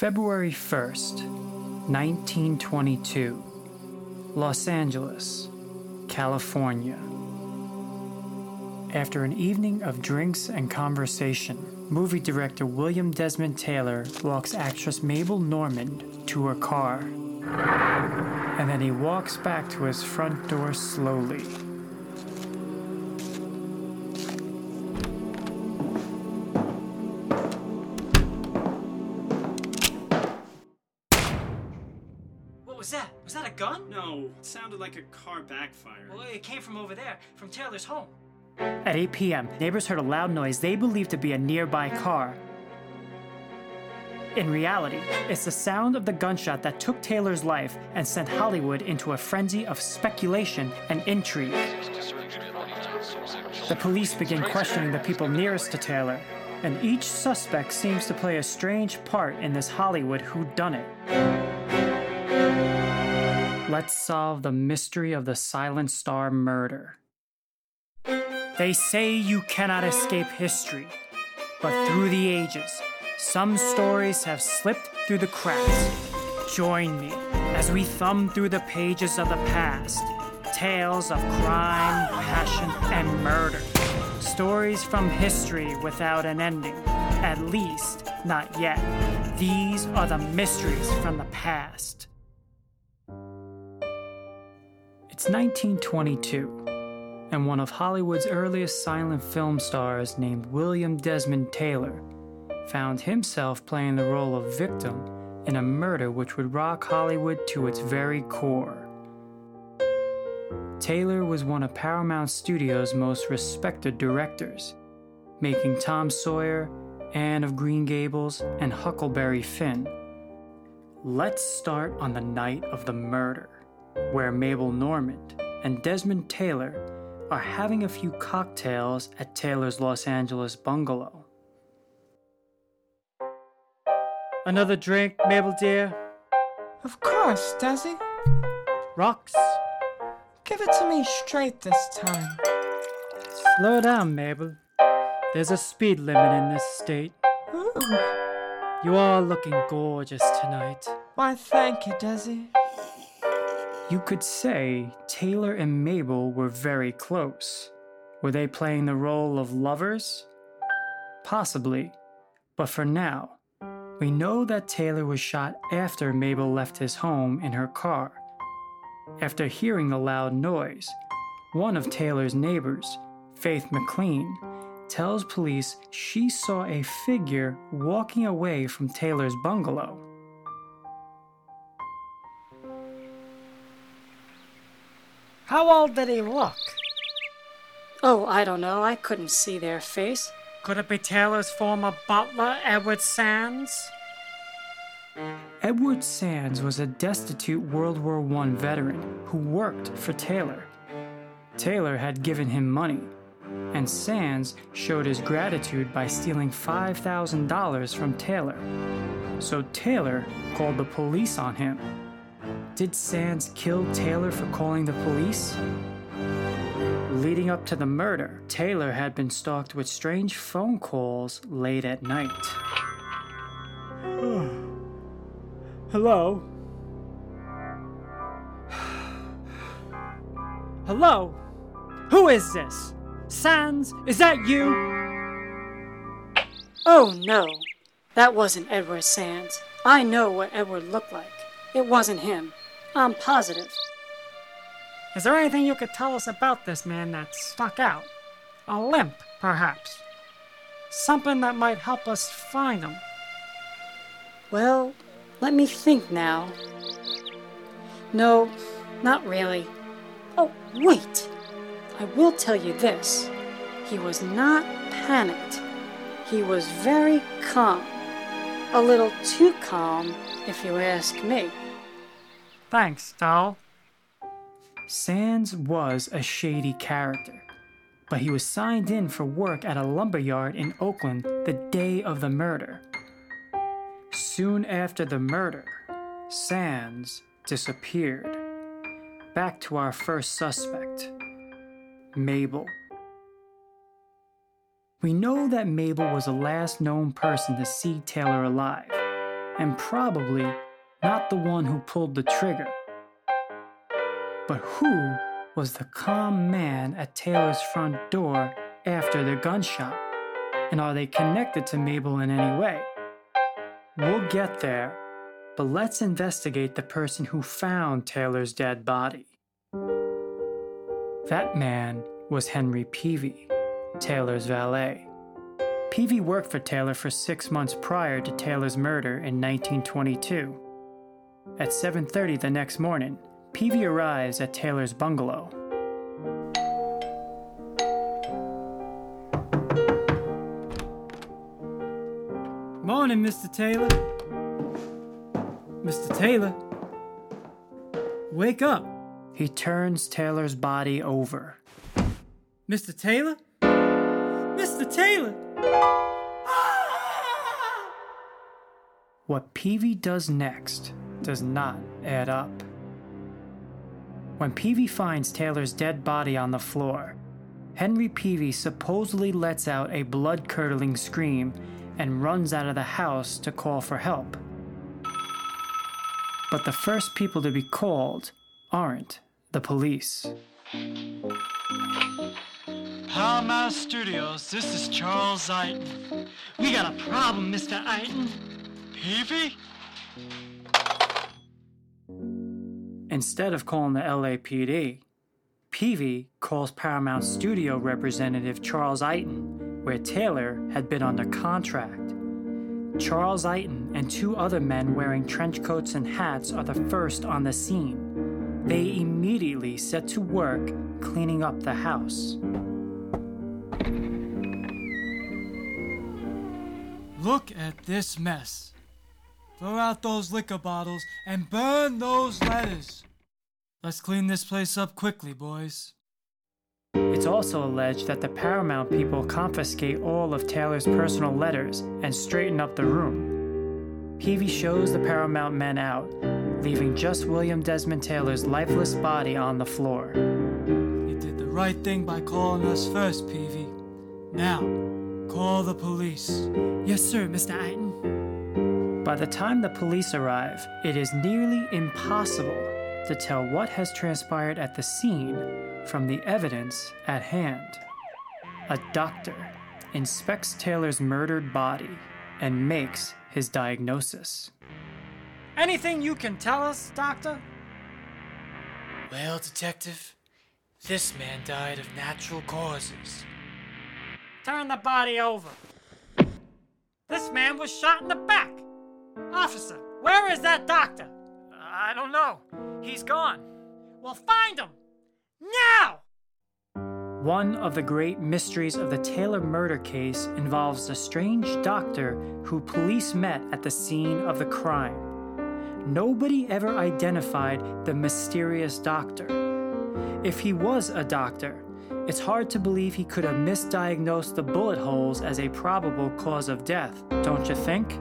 February 1st, 1922, Los Angeles, California. After an evening of drinks and conversation, movie director William Desmond Taylor walks actress Mabel Normand to her car. And then he walks back to his front door slowly. Gun? No, it sounded like a car backfire. Well, it came from over there, from Taylor's home. At 8 p.m., neighbors heard a loud noise they believed to be a nearby car. In reality, it's the sound of the gunshot that took Taylor's life and sent Hollywood into a frenzy of speculation and intrigue. The police begin questioning the people nearest to Taylor, and each suspect seems to play a strange part in this Hollywood whodunit. Let's solve the mystery of the Silent Star murder. They say you cannot escape history, but through the ages, some stories have slipped through the cracks. Join me as we thumb through the pages of the past. Tales of crime, passion, and murder. Stories from history without an ending. At least, not yet. These are the mysteries from the past. It's 1922 and one of Hollywood's earliest silent film stars named William Desmond Taylor found himself playing the role of victim in a murder which would rock Hollywood to its very core. Taylor was one of Paramount Studios' most respected directors, making Tom Sawyer, Anne of Green Gables, and Huckleberry Finn. Let's start on the night of the murder, where Mabel Normand and Desmond Taylor are having a few cocktails at Taylor's Los Angeles bungalow. Another drink, Mabel dear? Of course, Desi. Rocks? Give it to me straight this time. Slow down, Mabel. There's a speed limit in this state. Ooh. You are looking gorgeous tonight. Why, thank you, Desi. You could say Taylor and Mabel were very close. Were they playing the role of lovers? Possibly. But for now, we know that Taylor was shot after Mabel left his home in her car. After hearing the loud noise, one of Taylor's neighbors, Faith McLean, tells police she saw a figure walking away from Taylor's bungalow. How old did he look? Oh, I don't know. I couldn't see their face. Could it be Taylor's former butler, Edward Sands? Edward Sands was a destitute World War I veteran who worked for Taylor. Taylor had given him money, and Sands showed his gratitude by stealing $5,000 from Taylor. So Taylor called the police on him. Did Sands kill Taylor for calling the police? Leading up to the murder, Taylor had been stalked with strange phone calls late at night. Hello? Hello? Who is this? Sands, is that you? Oh, no. That wasn't Edward Sands. I know what Edward looked like. It wasn't him. I'm positive. Is there anything you could tell us about this man that stuck out? A limp, perhaps? Something that might help us find him? Well, let me think now. No, not really. Oh, wait! I will tell you this. He was not panicked. He was very calm. A little too calm, if you ask me. Thanks, doll. Sands was a shady character, but he was signed in for work at a lumber yard in Oakland the day of the murder. Soon after the murder, Sands disappeared. Back to our first suspect, Mabel. We know that Mabel was the last known person to see Taylor alive, and probably not the one who pulled the trigger. But who was the calm man at Taylor's front door after the gunshot? And are they connected to Mabel in any way? We'll get there, but let's investigate the person who found Taylor's dead body. That man was Henry Peavy, Taylor's valet. Peavy worked for Taylor for six months prior to Taylor's murder in 1922. At 7:30 the next morning, Peavy arrives at Taylor's bungalow. Morning, Mr. Taylor. Mr. Taylor. Wake up. He turns Taylor's body over. Mr. Taylor? Mr. Taylor! Ah! What Peavy does next does not add up. When Peavy finds Taylor's dead body on the floor, Henry Peavy supposedly lets out a blood curdling scream and runs out of the house to call for help. But the first people to be called aren't the police. Paramount Studios, this is Charles Eyton. We got a problem, Mr. Eyton. Peavy? Instead of calling the LAPD, Peavy calls Paramount Studio representative Charles Eyton, where Taylor had been under contract. Charles Iton and two other men wearing trench coats and hats are the first on the scene. They immediately set to work cleaning up the house. Look at this mess. Throw out those liquor bottles and burn those letters. Let's clean this place up quickly, boys. It's also alleged that the Paramount people confiscate all of Taylor's personal letters and straighten up the room. Peavy shows the Paramount men out, leaving just William Desmond Taylor's lifeless body on the floor. You did the right thing by calling us first, Peavy. Now, call the police. Yes, sir, Mr. Eyton. By the time the police arrive, it is nearly impossible to tell what has transpired at the scene from the evidence at hand. A doctor inspects Taylor's murdered body and makes his diagnosis. Anything you can tell us, Doctor? Well, Detective, this man died of natural causes. Turn the body over. This man was shot in the back. Officer, where is that doctor? I don't know. He's gone. Well, find him! Now! One of the great mysteries of the Taylor murder case involves a strange doctor who police met at the scene of the crime. Nobody ever identified the mysterious doctor. If he was a doctor, it's hard to believe he could have misdiagnosed the bullet holes as a probable cause of death, don't you think?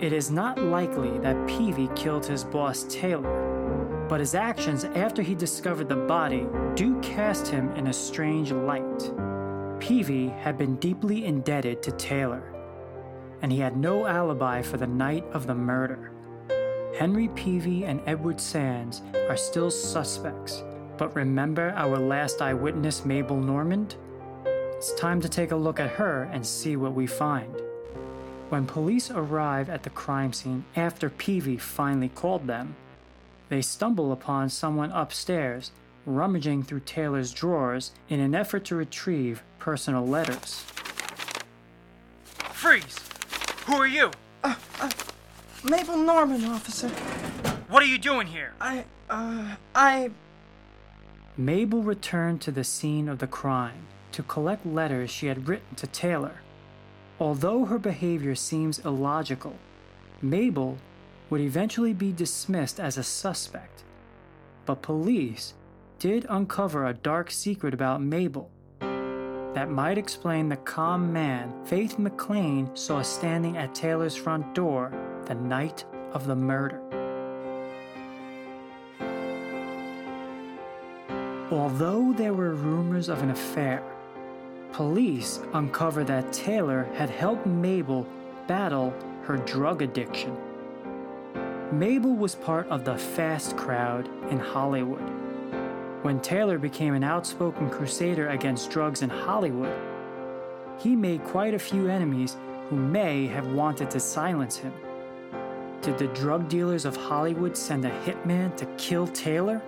It is not likely that Peavy killed his boss Taylor, but his actions after he discovered the body do cast him in a strange light. Peavy had been deeply indebted to Taylor, and he had no alibi for the night of the murder. Henry Peavy and Edward Sands are still suspects, but remember our last eyewitness, Mabel Normand? It's time to take a look at her and see what we find. When police arrive at the crime scene after Peavy finally called them, they stumble upon someone upstairs rummaging through Taylor's drawers in an effort to retrieve personal letters. Freeze! Who are you? Mabel Normand, officer. What are you doing here? I, uh, I. Mabel returned to the scene of the crime to collect letters she had written to Taylor. Although her behavior seems illogical, Mabel would eventually be dismissed as a suspect. But police did uncover a dark secret about Mabel that might explain the calm man Faith McLean saw standing at Taylor's front door the night of the murder. Although there were rumors of an affair, police uncovered that Taylor had helped Mabel battle her drug addiction. Mabel was part of the fast crowd in Hollywood. When Taylor became an outspoken crusader against drugs in Hollywood, he made quite a few enemies who may have wanted to silence him. Did the drug dealers of Hollywood send a hitman to kill Taylor?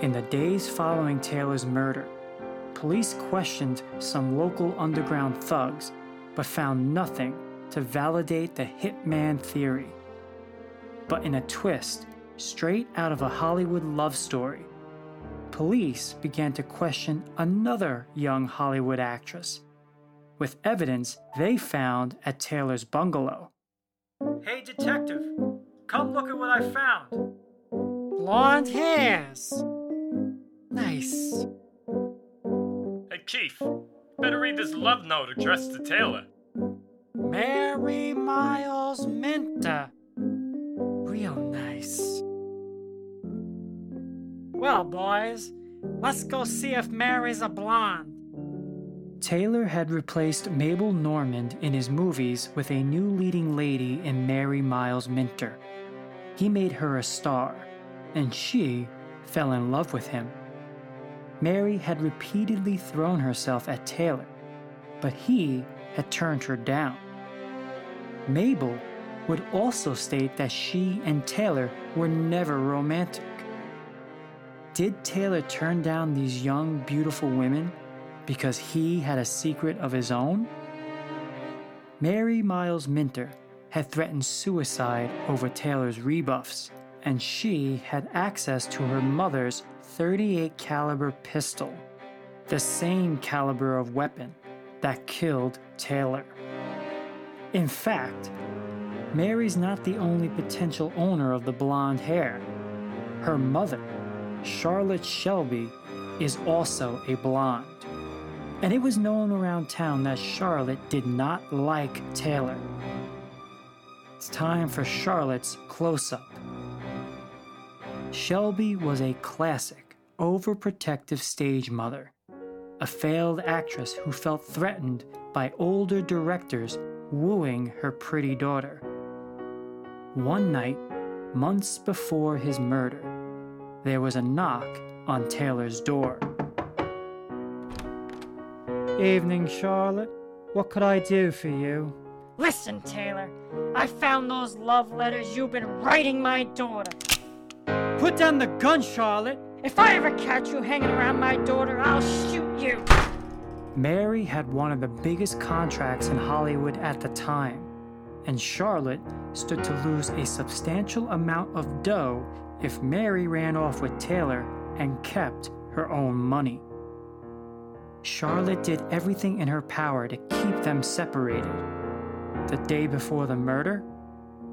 In the days following Taylor's murder, police questioned some local underground thugs but found nothing to validate the hitman theory. But in a twist, straight out of a Hollywood love story, police began to question another young Hollywood actress, with evidence they found at Taylor's bungalow. Hey, detective, come look at what I found. Blonde hairs. Nice. Chief, better read this love note addressed to Taylor. Mary Miles Minter. Real nice. Well, boys, let's go see if Mary's a blonde. Taylor had replaced Mabel Normand in his movies with a new leading lady in Mary Miles Minter. He made her a star, and she fell in love with him. Mary had repeatedly thrown herself at Taylor, but he had turned her down. Mabel would also state that she and Taylor were never romantic. Did Taylor turn down these young, beautiful women because he had a secret of his own? Mary Miles Minter had threatened suicide over Taylor's rebuffs, and she had access to her mother's 38 caliber pistol, the same caliber of weapon that killed Taylor. In fact, Mary's not the only potential owner of the blonde hair. Her mother, Charlotte Shelby, is also a blonde. And it was known around town that Charlotte did not like Taylor. It's time for Charlotte's close up. Shelby was a classic, overprotective stage mother, a failed actress who felt threatened by older directors wooing her pretty daughter. One night, months before his murder, there was a knock on Taylor's door. Evening, Charlotte. What could I do for you? Listen, Taylor, I found those love letters you've been writing my daughter. Put down the gun, Charlotte! If I ever catch you hanging around my daughter, I'll shoot you. Mary had one of the biggest contracts in Hollywood at the time, and Charlotte stood to lose a substantial amount of dough if Mary ran off with Taylor and kept her own money. Charlotte did everything in her power to keep them separated. The day before the murder,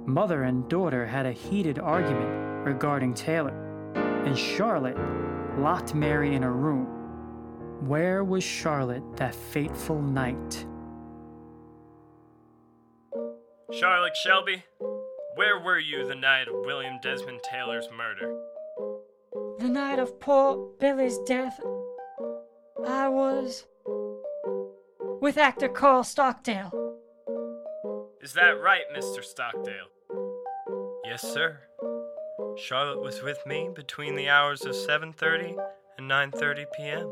mother and daughter had a heated argument regarding Taylor, and Charlotte locked Mary in a room. Where was Charlotte that fateful night? Charlotte Shelby, where were you the night of William Desmond Taylor's murder? The night of poor Billy's death, I was with actor Carl Stockdale. Is that right, Mr. Stockdale? Yes, sir. Charlotte was with me between the hours of 7:30 and 9:30 p.m.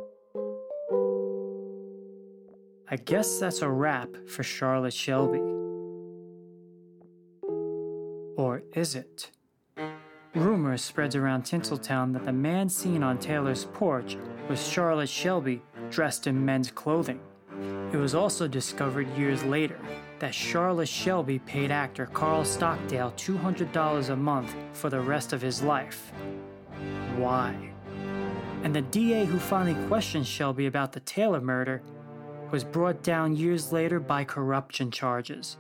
I guess that's a wrap for Charlotte Shelby. Or is it? Rumors spreads around Tinseltown that the man seen on Taylor's porch was Charlotte Shelby dressed in men's clothing. It was also discovered years later that Charlotte Shelby paid actor Carl Stockdale $200 a month for the rest of his life. Why? And the DA who finally questioned Shelby about the Taylor murder was brought down years later by corruption charges.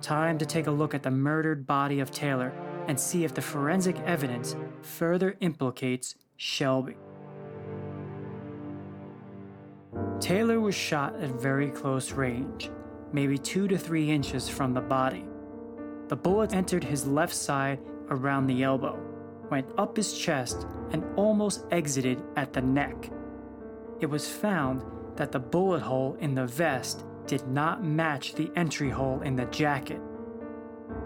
Time to take a look at the murdered body of Taylor and see if the forensic evidence further implicates Shelby. Taylor was shot at very close range, maybe two to three inches from the body. The bullet entered his left side around the elbow, went up his chest, and almost exited at the neck. It was found that the bullet hole in the vest did not match the entry hole in the jacket.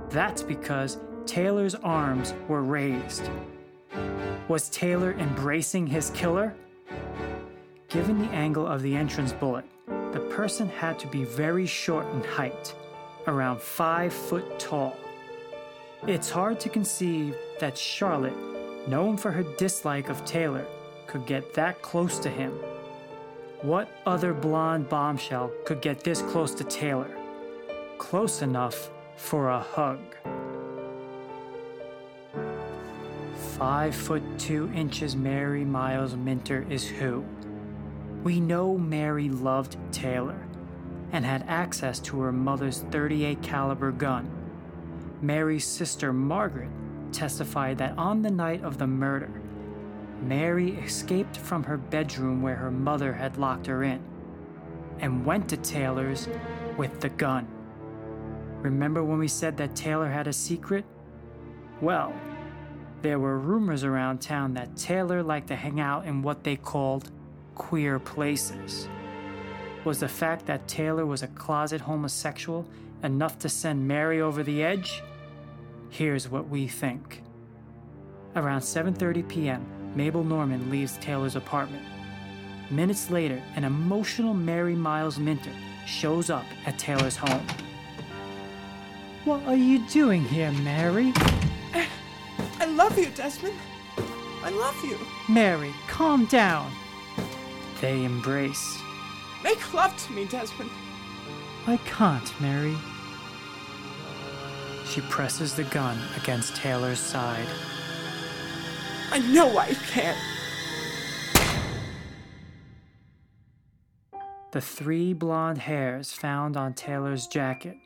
That's because Taylor's arms were raised. Was Taylor embracing his killer? Given the angle of the entrance bullet, the person had to be very short in height, around 5 foot tall. It's hard to conceive that Charlotte, known for her dislike of Taylor, could get that close to him. What other blonde bombshell could get this close to Taylor? Close enough for a hug. Five foot two inches Mary Miles Minter is who? We know Mary loved Taylor and had access to her mother's 38 caliber gun. Mary's sister Margaret testified that on the night of the murder, Mary escaped from her bedroom where her mother had locked her in and went to Taylor's with the gun. Remember when we said that Taylor had a secret? Well, there were rumors around town that Taylor liked to hang out in what they called queer places. Was the fact that Taylor was a closet homosexual enough to send Mary over the edge? Here's what we think. Around 7:30 p.m., Mabel Normand leaves Taylor's apartment. Minutes later, an emotional Mary Miles Minter shows up at Taylor's home. What are you doing here, Mary? I love you, Desmond. I love you. Mary, calm down. They embrace. Make love to me, Desmond. I can't, Mary. She presses the gun against Taylor's side. I know I can't. The three blonde hairs found on Taylor's jacket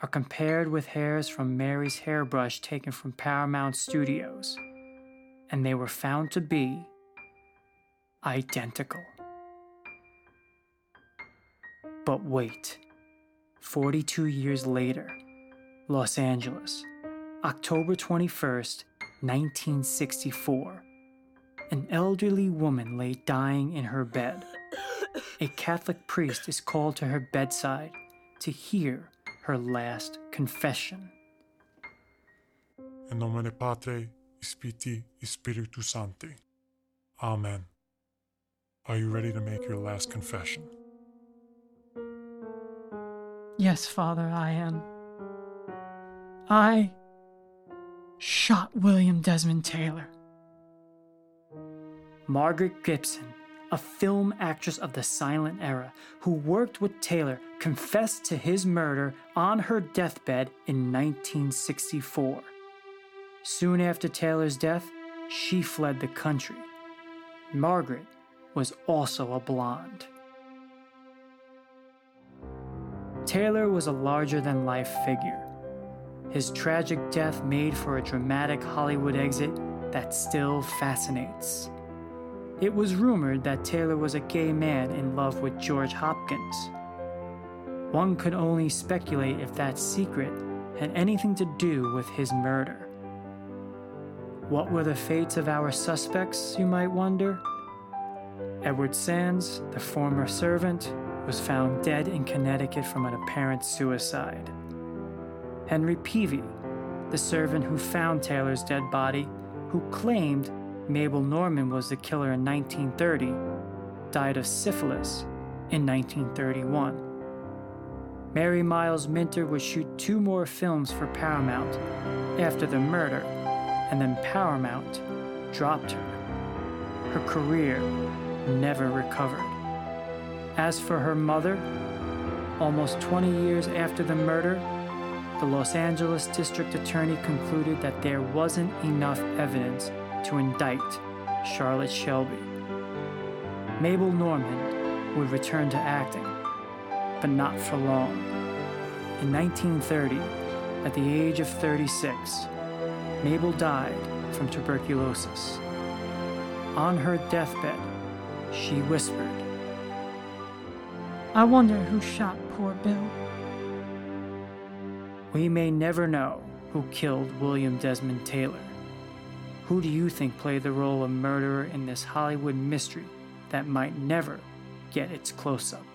are compared with hairs from Mary's hairbrush taken from Paramount Studios, and they were found to be identical. But wait, 42 years later, Los Angeles, October 21st, 1964. An elderly woman lay dying in her bed. A Catholic priest is called to her bedside to hear her last confession. In nomine Patre, Spiti, Spiritu Sancti. Amen. Are you ready to make your last confession? Yes, Father, I am. I shot William Desmond Taylor. Margaret Gibson, a film actress of the silent era who worked with Taylor, confessed to his murder on her deathbed in 1964. Soon after Taylor's death, she fled the country. Margaret was also a blonde. Taylor was a larger than life figure. His tragic death made for a dramatic Hollywood exit that still fascinates. It was rumored that Taylor was a gay man in love with George Hopkins. One could only speculate if that secret had anything to do with his murder. What were the fates of our suspects, you might wonder? Edward Sands, the former servant, was found dead in Connecticut from an apparent suicide. Henry Peavy, the servant who found Taylor's dead body, who claimed Mabel Normand was the killer in 1930, died of syphilis in 1931. Mary Miles Minter would shoot two more films for Paramount after the murder, and then Paramount dropped her. Her career never recovered. As for her mother, almost 20 years after the murder, the Los Angeles District Attorney concluded that there wasn't enough evidence to indict Charlotte Shelby. Mabel Normand would return to acting, but not for long. In 1930, at the age of 36, Mabel died from tuberculosis. On her deathbed, she whispered, I wonder who shot poor Bill. We may never know who killed William Desmond Taylor. Who do you think played the role of murderer in this Hollywood mystery that might never get its close up?